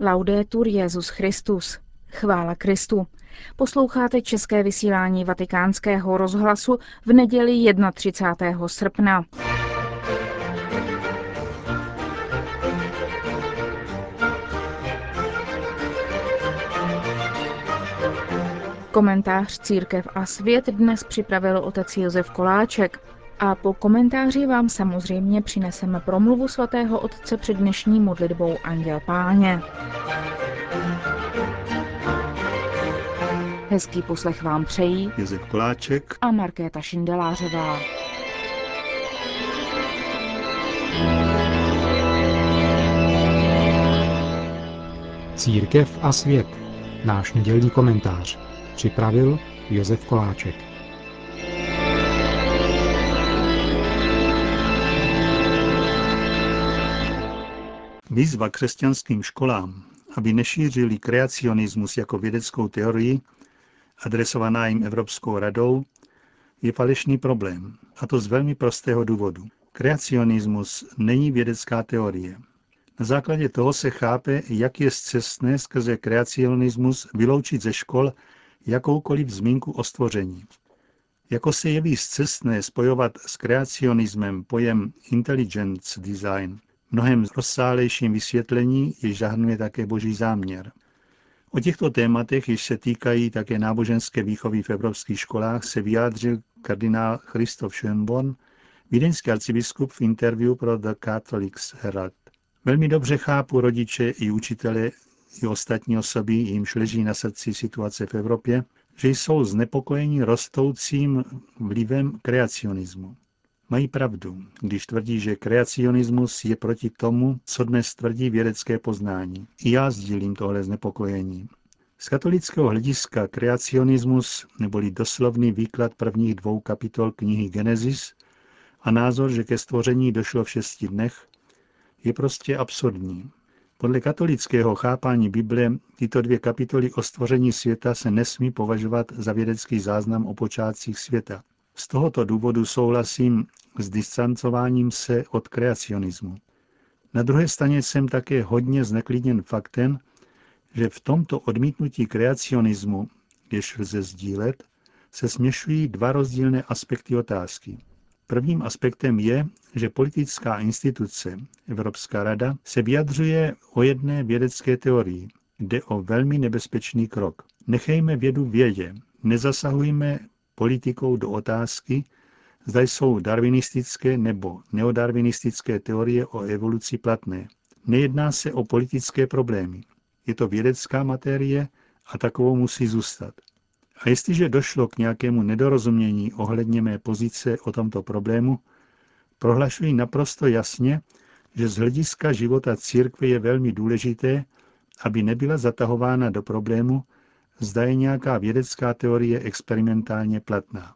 Laudetur Jezus Christus. Chvála Kristu. Posloucháte české vysílání Vatikánského rozhlasu v neděli 31. srpna. Komentář Církev a svět dnes připravil otec Josef Koláček. A po komentáři vám samozřejmě přineseme promluvu svatého otce před dnešní modlitbou Anděl Páně. Hezký poslech vám přejí Josef Koláček a Markéta Šindelářová. Církev a svět. Náš nedělní komentář. Připravil Josef Koláček. Výzva křesťanským školám, aby nešířili kreacionismus jako vědeckou teorii, adresovaná jim Evropskou radou, je falešný problém, a to z velmi prostého důvodu. Kreacionismus není vědecká teorie. Na základě toho se chápe, jak je zcestné skrze kreacionismus vyloučit ze škol jakoukoliv zmínku o stvoření. Jako se jeví zcestné spojovat s kreacionismem pojem intelligence design, mnohem rozsálejším vysvětlení již zahrnuje také boží záměr. O těchto tématech, již se týkají také náboženské výchovy v evropských školách, se vyjádřil kardinál Christoph Schönborn, vídeňský arcibiskup v interview pro The Catholics Herald. Velmi dobře chápu rodiče i učitele i ostatní osoby, jimž leží na srdci situace v Evropě, že jsou znepokojeni rostoucím vlivem kreacionismu. Mají pravdu, když tvrdí, že kreacionismus je proti tomu, co dnes tvrdí vědecké poznání. I já sdílím tohle znepokojení. Z katolického hlediska kreacionismus, neboli doslovný výklad prvních dvou kapitol knihy Genesis a názor, že ke stvoření došlo v šesti dnech, je prostě absurdní. Podle katolického chápání Bible tyto dvě kapitoly o stvoření světa se nesmí považovat za vědecký záznam o počátcích světa. Z tohoto důvodu souhlasím s distancováním se od kreacionismu. Na druhé straně jsem také hodně zneklidněn faktem, že v tomto odmítnutí kreacionismu, jež lze sdílet, se směšují dva rozdílné aspekty otázky. Prvním aspektem je, že politická instituce, Evropská rada, se vyjadřuje o jedné vědecké teorii. Jde o velmi nebezpečný krok. Nechejme vědu vědě, nezasahujme politikou do otázky, zda jsou darwinistické nebo neodarwinistické teorie o evoluci platné. Nejedná se o politické problémy. Je to vědecká materie a takovou musí zůstat. A jestliže došlo k nějakému nedorozumění ohledně mé pozice o tomto problému, prohlašuji naprosto jasně, že z hlediska života církve je velmi důležité, aby nebyla zatahována do problému, zda je nějaká vědecká teorie experimentálně platná.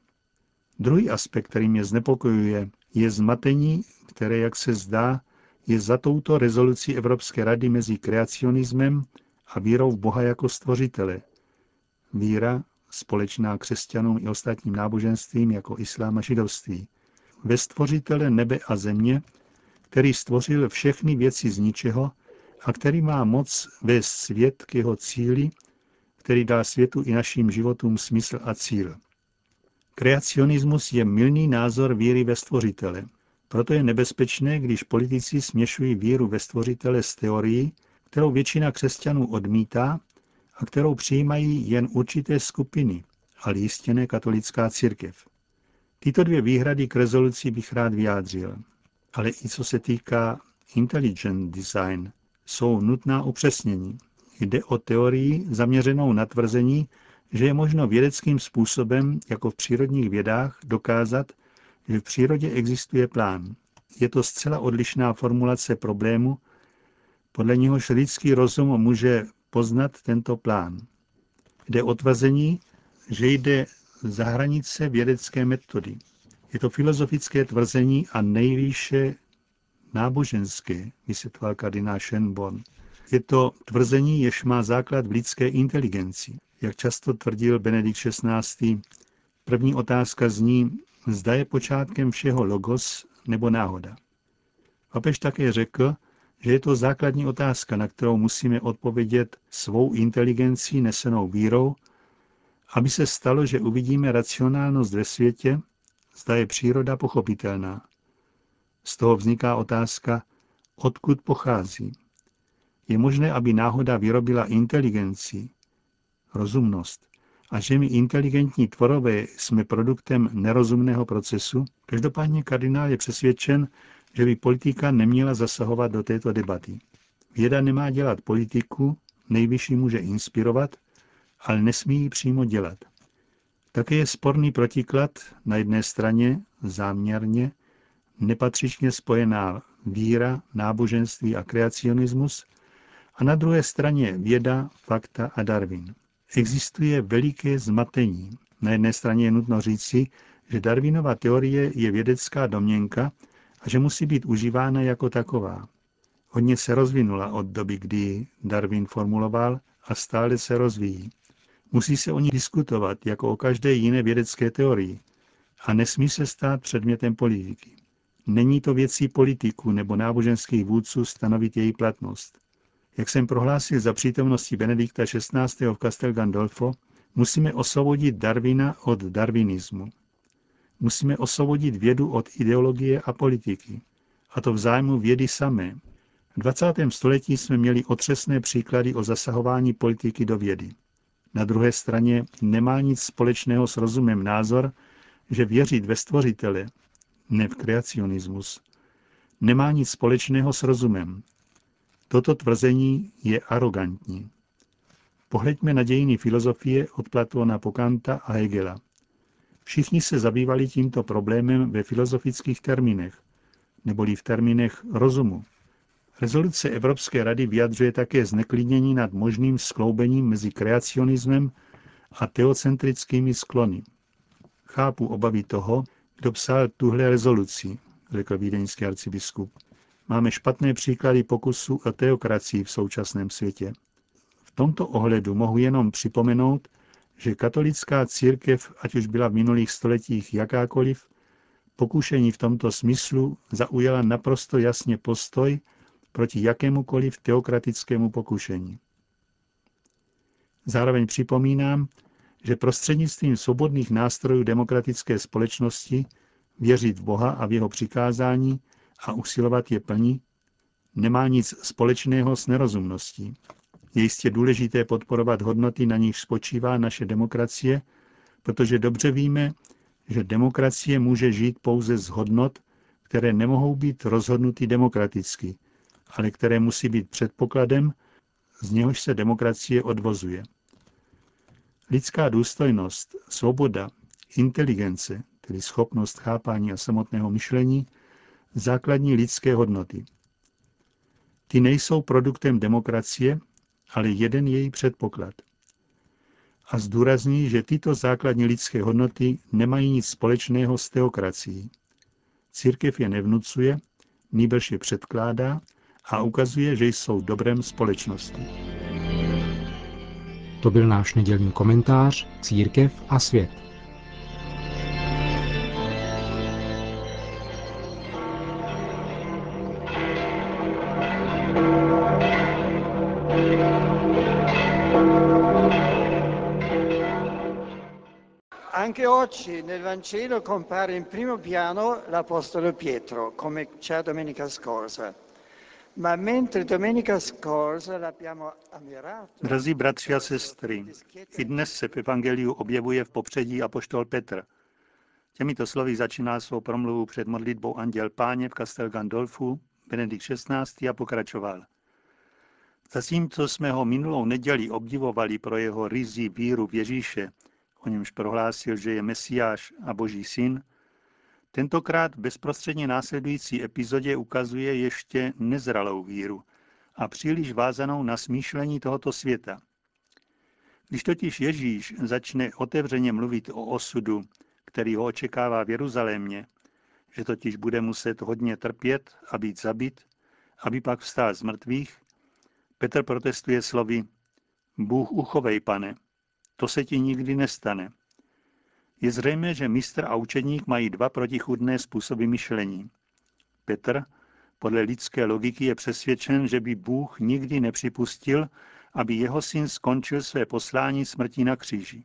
Druhý aspekt, který mě znepokojuje, je zmatení, které, jak se zdá, je za touto rezolucí Evropské rady mezi kreacionismem a vírou v Boha jako stvořitele. Víra, společná křesťanům i ostatním náboženstvím jako islám a židovství. Ve stvořitele nebe a země, který stvořil všechny věci z ničeho a který má moc vést svět k jeho cíli který dal světu i našim životům smysl a cíl. Kreacionismus je milný názor víry ve stvořitele. Proto je nebezpečné, když politici směšují víru ve stvořitele s teorií, kterou většina křesťanů odmítá a kterou přijímají jen určité skupiny, ale jistě ne katolická církev. Tyto dvě výhrady k rezoluci bych rád vyjádřil. Ale i co se týká intelligent design, jsou nutná upřesnění. Jde o teorii zaměřenou na tvrzení, že je možno vědeckým způsobem, jako v přírodních vědách, dokázat, že v přírodě existuje plán. Je to zcela odlišná formulace problému, podle něhož lidský rozum může poznat tento plán. Jde o tvrzení, že jde za hranice vědecké metody. Je to filozofické tvrzení a nejvýše náboženské, vysvětloval kardinál Schönborn. Je to tvrzení, jež má základ v lidské inteligenci. Jak často tvrdil Benedikt XVI. První otázka zní, zda je počátkem všeho logos nebo náhoda. Papež také řekl, že je to základní otázka, na kterou musíme odpovědět svou inteligencí nesenou vírou, aby se stalo, že uvidíme racionálnost ve světě, zda je příroda pochopitelná. Z toho vzniká otázka, odkud pochází. Je možné, aby náhoda vyrobila inteligenci, rozumnost, a že my inteligentní tvorové jsme produktem nerozumného procesu? Každopádně kardinál je přesvědčen, že by politika neměla zasahovat do této debaty. Věda nemá dělat politiku, nejvyšší může inspirovat, ale nesmí ji přímo dělat. Také je sporný protiklad na jedné straně záměrně nepatřičně spojená víra, náboženství a kreacionismus a na druhé straně věda, fakta a Darwin. Existuje veliké zmatení. Na jedné straně je nutno říci, že Darwinova teorie je vědecká domněnka a že musí být užívána jako taková. Hodně se rozvinula od doby, kdy Darwin formuloval a stále se rozvíjí. Musí se o ní diskutovat jako o každé jiné vědecké teorii a nesmí se stát předmětem politiky. Není to věcí politiků nebo náboženských vůdců stanovit její platnost. Jak jsem prohlásil za přítomnosti Benedikta XVI. v Castel Gandolfo, musíme osvobodit Darwina od darwinismu. Musíme osvobodit vědu od ideologie a politiky. A to v zájmu vědy samé. V 20. století jsme měli otřesné příklady o zasahování politiky do vědy. Na druhé straně nemá nic společného s rozumem názor, že věřit ve stvořitele, ne v kreacionismus, nemá nic společného s rozumem. Toto tvrzení je arrogantní. Pohleďme na dějiny filozofie od Platona po Kanta a Hegela. Všichni se zabývali tímto problémem ve filozofických termínech, neboli v termínech rozumu. Rezoluce Evropské rady vyjadřuje také zneklidnění nad možným skloubením mezi kreacionismem a teocentrickými sklony. Chápu obavy toho, kdo psal tuhle rezoluci, řekl vídeňský arcibiskup. Máme špatné příklady pokusu o teokracii v současném světě. V tomto ohledu mohu jenom připomenout, že katolická církev, ať už byla v minulých stoletích jakákoliv, pokušení v tomto smyslu zaujala naprosto jasně postoj proti jakémukoliv teokratickému pokušení. Zároveň připomínám, že prostřednictvím svobodných nástrojů demokratické společnosti věřit v Boha a v jeho přikázání a usilovat je plní, nemá nic společného s nerozumností. Je jistě důležité podporovat hodnoty, na nich spočívá naše demokracie, protože dobře víme, že demokracie může žít pouze z hodnot, které nemohou být rozhodnuty demokraticky, ale které musí být předpokladem, z něhož se demokracie odvozuje. Lidská důstojnost, svoboda, inteligence, tedy schopnost chápání a samotného myšlení, základní lidské hodnoty. Ty nejsou produktem demokracie, ale jeden její předpoklad. A zdůrazní, že tyto základní lidské hodnoty nemají nic společného s teokracií. Církev je nevnucuje, nýbrž je předkládá a ukazuje, že jsou dobrem společnosti. To byl náš nedělní komentář Církev a svět. Anche oggi nel Vangelo compare in primo piano l'Apostolo Pietro, come c'è domenica scorsa. Ma mentre domenica scorsa l'abbiamo ammirato... Drazí bratři a sestry, i dnes se v Evangeliu objevuje v popředí apoštol Petr. Těmito slovy začíná svou promluvu před modlitbou Anděl Páně v Castel Gandolfu, Benedikt XVI. a pokračoval. Zatímco jsme ho minulou neděli obdivovali pro jeho rizí víru v Ježíše, o němž prohlásil, že je Mesiáš a Boží syn, tentokrát bezprostředně následující epizodě ukazuje ještě nezralou víru a příliš vázanou na smýšlení tohoto světa. Když totiž Ježíš začne otevřeně mluvit o osudu, který ho očekává v Jeruzalémě, že totiž bude muset hodně trpět a být zabit, aby pak vstál z mrtvých, Petr protestuje slovy Bůh uchovej, pane, to se ti nikdy nestane. Je zřejmé, že mistr a učedník mají dva protichudné způsoby myšlení. Petr Podle lidské logiky je přesvědčen, že by Bůh nikdy nepřipustil, aby jeho syn skončil své poslání smrtí na kříži.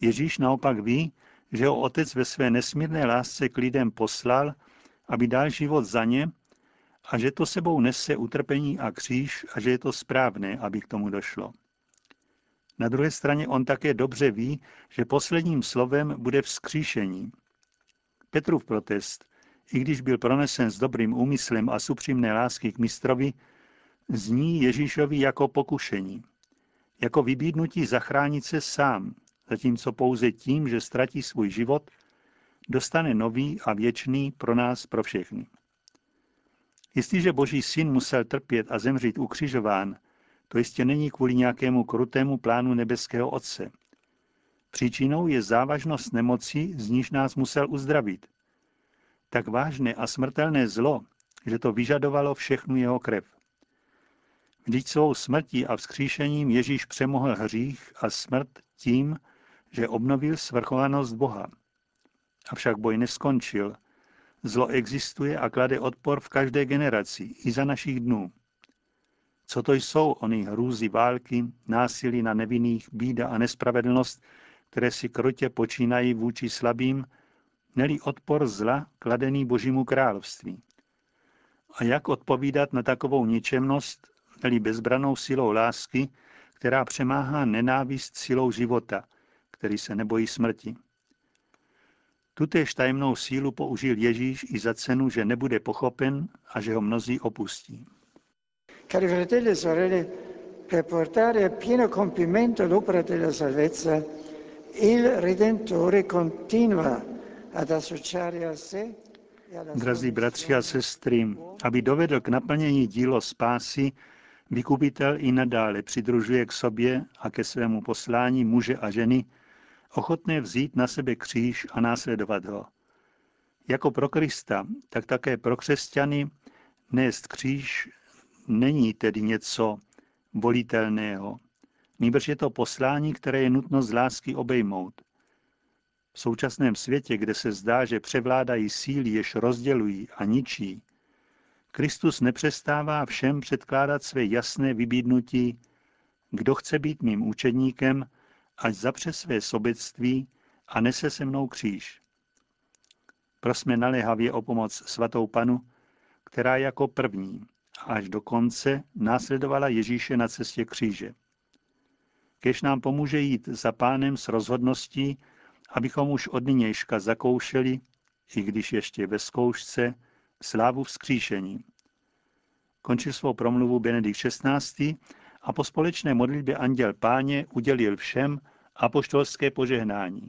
Ježíš naopak ví, že ho otec ve své nesmírné lásce k lidem poslal, aby dal život za ně a že to sebou nese utrpení a kříž a že je to správné, aby k tomu došlo. Na druhé straně on také dobře ví, že posledním slovem bude vzkříšení. Petrův protest, i když byl pronesen s dobrým úmyslem a s upřímné lásky k mistrovi, zní Ježíšovi jako pokušení, jako vybídnutí zachránit se sám, zatímco pouze tím, že ztratí svůj život, dostane nový a věčný pro nás, pro všechny. Jestliže Boží syn musel trpět a zemřít ukřižován, to jistě není kvůli nějakému krutému plánu nebeského Otce. Příčinou je závažnost nemoci, z níž nás musel uzdravit. Tak vážné a smrtelné zlo, že to vyžadovalo všechnu jeho krev. Vždyť svou smrtí a vzkříšením Ježíš přemohl hřích a smrt tím, že obnovil svrchovanost Boha. Avšak boj neskončil. Zlo existuje a klade odpor v každé generaci, i za našich dnů. Co to jsou ony hrůzy války, násilí na nevinných, bída a nespravedlnost, které si krotě počínají vůči slabým, nelí odpor zla kladený Božímu království. A jak odpovídat na takovou ničemnost, nelí bezbranou silou lásky, která přemáhá nenávist silou života, který se nebojí smrti. Tutéž tajemnou sílu použil Ježíš i za cenu, že nebude pochopen a že ho mnozí opustí. Cari fratelli e sorelle, per portare a pieno compimento l'opera della salvezza, il Redentore continua ad associare a sé e Drazí bratři a sestry, aby dovedl k naplnění dílo spásy, vykupitel i nadále přidružuje k sobě a ke svému poslání muže a ženy, ochotné vzít na sebe kříž a následovat ho. Jako pro Krista, tak také pro křesťany nést kříž není tedy něco volitelného. Nýbrž je to poslání, které je nutno z lásky obejmout. V současném světě, kde se zdá, že převládají síly, jež rozdělují a ničí, Kristus nepřestává všem předkládat své jasné vybídnutí, kdo chce být mým učedníkem, ať zapře své sobectví a nese se mnou kříž. Prosme naléhavě o pomoc svatou panu, která jako první až do konce následovala Ježíše na cestě kříže. Kež nám pomůže jít za pánem s rozhodností, abychom už od nynějška zakoušeli, i když ještě ve zkoušce, slávu vzkříšení. Končil svou promluvu Benedikt XVI. a po společné modlitbě Anděl Páně udělil všem apoštolské požehnání.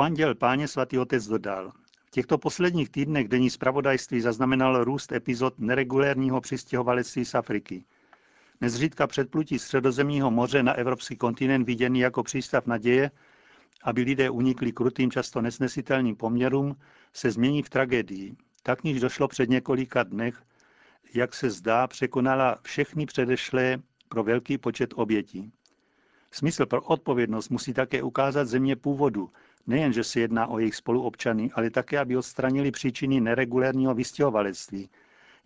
anděl páně svatý otec dodal. V těchto posledních týdnech denní zpravodajství zaznamenal růst epizod neregulérního přistěhovalectví z Afriky. Nezřídka předplutí středozemního moře na evropský kontinent viděný jako přístav naděje, aby lidé unikli krutým, často nesnesitelným poměrům, se změní v tragédii. Tak níž došlo před několika dnech, jak se zdá, překonala všechny předešlé pro velký počet obětí. Smysl pro odpovědnost musí také ukázat země původu, nejen, že se jedná o jejich spoluobčany, ale také, aby odstranili příčiny neregulérního vystěhovalectví,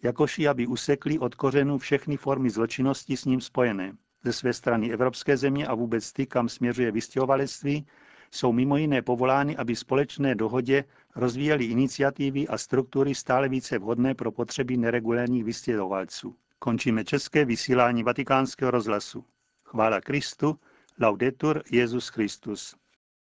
jakož i aby usekli od kořenů všechny formy zločinnosti s ním spojené. Ze své strany evropské země a vůbec ty, kam směřuje vystěhovalectví, jsou mimo jiné povolány, aby společné dohodě rozvíjeli iniciativy a struktury stále více vhodné pro potřeby neregulérních vystěhovalců. Končíme české vysílání vatikánského rozhlasu. Chvála Kristu, laudetur Jezus Christus.